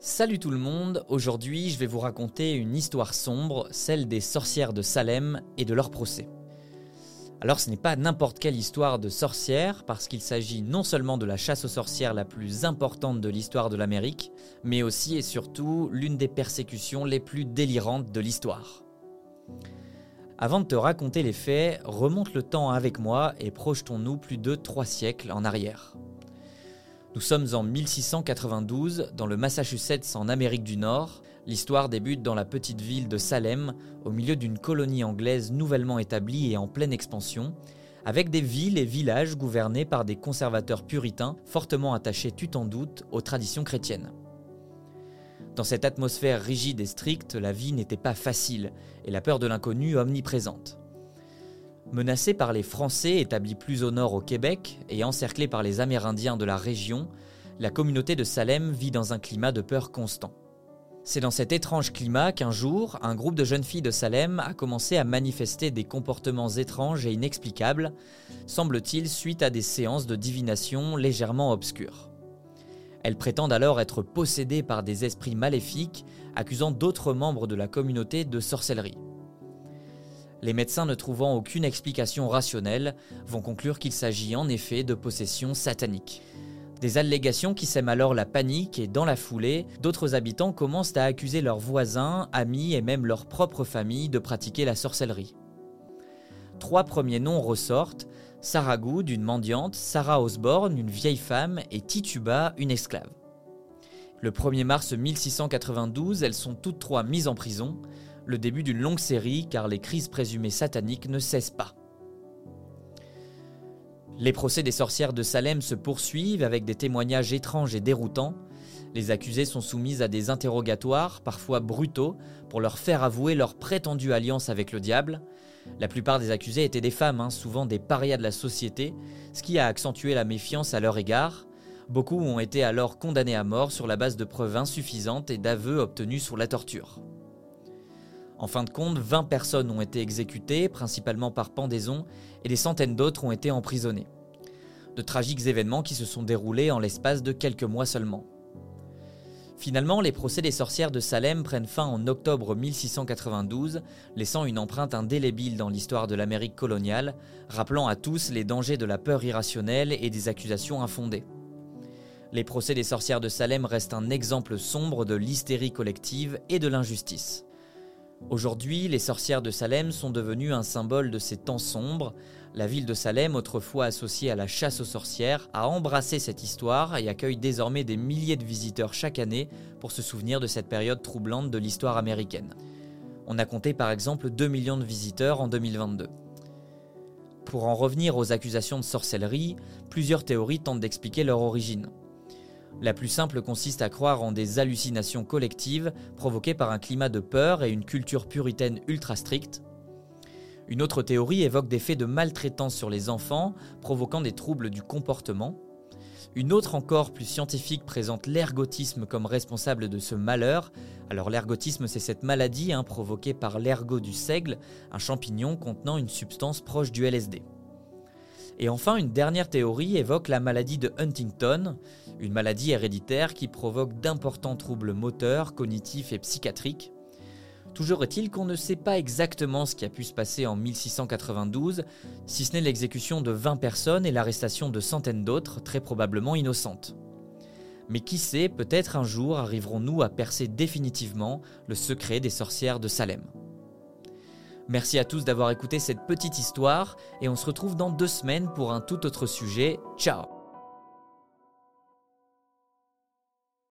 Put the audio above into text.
Salut tout le monde, aujourd'hui je vais vous raconter une histoire sombre, celle des sorcières de Salem et de leur procès. Alors ce n'est pas n'importe quelle histoire de sorcières, parce qu'il s'agit non seulement de la chasse aux sorcières la plus importante de l'histoire de l'Amérique, mais aussi et surtout l'une des persécutions les plus délirantes de l'histoire. Avant de te raconter les faits, remonte le temps avec moi et projetons-nous plus de trois siècles en arrière. Nous sommes en 1692 dans le Massachusetts en Amérique du Nord. L'histoire débute dans la petite ville de Salem, au milieu d'une colonie anglaise nouvellement établie et en pleine expansion, avec des villes et villages gouvernés par des conservateurs puritains fortement attachés, tu t'en doute, aux traditions chrétiennes. Dans cette atmosphère rigide et stricte, la vie n'était pas facile et la peur de l'inconnu omniprésente. Menacée par les Français établis plus au nord au Québec et encerclée par les Amérindiens de la région, la communauté de Salem vit dans un climat de peur constant. C'est dans cet étrange climat qu'un jour, un groupe de jeunes filles de Salem a commencé à manifester des comportements étranges et inexplicables, semble-t-il suite à des séances de divination légèrement obscures. Elles prétendent alors être possédées par des esprits maléfiques, accusant d'autres membres de la communauté de sorcellerie. Les médecins ne trouvant aucune explication rationnelle vont conclure qu'il s'agit en effet de possession satanique. Des allégations qui sèment alors la panique et dans la foulée, d'autres habitants commencent à accuser leurs voisins, amis et même leur propre famille de pratiquer la sorcellerie. Trois premiers noms ressortent, Sarah Good, une mendiante, Sarah Osborne, une vieille femme, et Tituba, une esclave. Le 1er mars 1692, elles sont toutes trois mises en prison, le début d'une longue série car les crises présumées sataniques ne cessent pas. Les procès des sorcières de Salem se poursuivent avec des témoignages étranges et déroutants. Les accusés sont soumis à des interrogatoires, parfois brutaux, pour leur faire avouer leur prétendue alliance avec le diable. La plupart des accusés étaient des femmes, hein, souvent des parias de la société, ce qui a accentué la méfiance à leur égard. Beaucoup ont été alors condamnés à mort sur la base de preuves insuffisantes et d'aveux obtenus sous la torture. En fin de compte, 20 personnes ont été exécutées, principalement par pendaison, et des centaines d'autres ont été emprisonnées. De tragiques événements qui se sont déroulés en l'espace de quelques mois seulement. Finalement, les procès des sorcières de Salem prennent fin en octobre 1692, laissant une empreinte indélébile dans l'histoire de l'Amérique coloniale, rappelant à tous les dangers de la peur irrationnelle et des accusations infondées. Les procès des sorcières de Salem restent un exemple sombre de l'hystérie collective et de l'injustice. Aujourd'hui, les sorcières de Salem sont devenues un symbole de ces temps sombres. La ville de Salem, autrefois associée à la chasse aux sorcières, a embrassé cette histoire et accueille désormais des milliers de visiteurs chaque année pour se souvenir de cette période troublante de l'histoire américaine. On a compté par exemple 2 millions de visiteurs en 2022. Pour en revenir aux accusations de sorcellerie, plusieurs théories tentent d'expliquer leur origine. La plus simple consiste à croire en des hallucinations collectives provoquées par un climat de peur et une culture puritaine ultra stricte. Une autre théorie évoque des faits de maltraitance sur les enfants, provoquant des troubles du comportement. Une autre encore plus scientifique présente l'ergotisme comme responsable de ce malheur. Alors l'ergotisme c'est cette maladie hein, provoquée par l'ergot du seigle, un champignon contenant une substance proche du LSD. Et enfin, une dernière théorie évoque la maladie de Huntington, une maladie héréditaire qui provoque d'importants troubles moteurs, cognitifs et psychiatriques. Toujours est-il qu'on ne sait pas exactement ce qui a pu se passer en 1692, si ce n'est l'exécution de 20 personnes et l'arrestation de centaines d'autres, très probablement innocentes. Mais qui sait, peut-être un jour arriverons-nous à percer définitivement le secret des sorcières de Salem. Merci à tous d'avoir écouté cette petite histoire et on se retrouve dans deux semaines pour un tout autre sujet. Ciao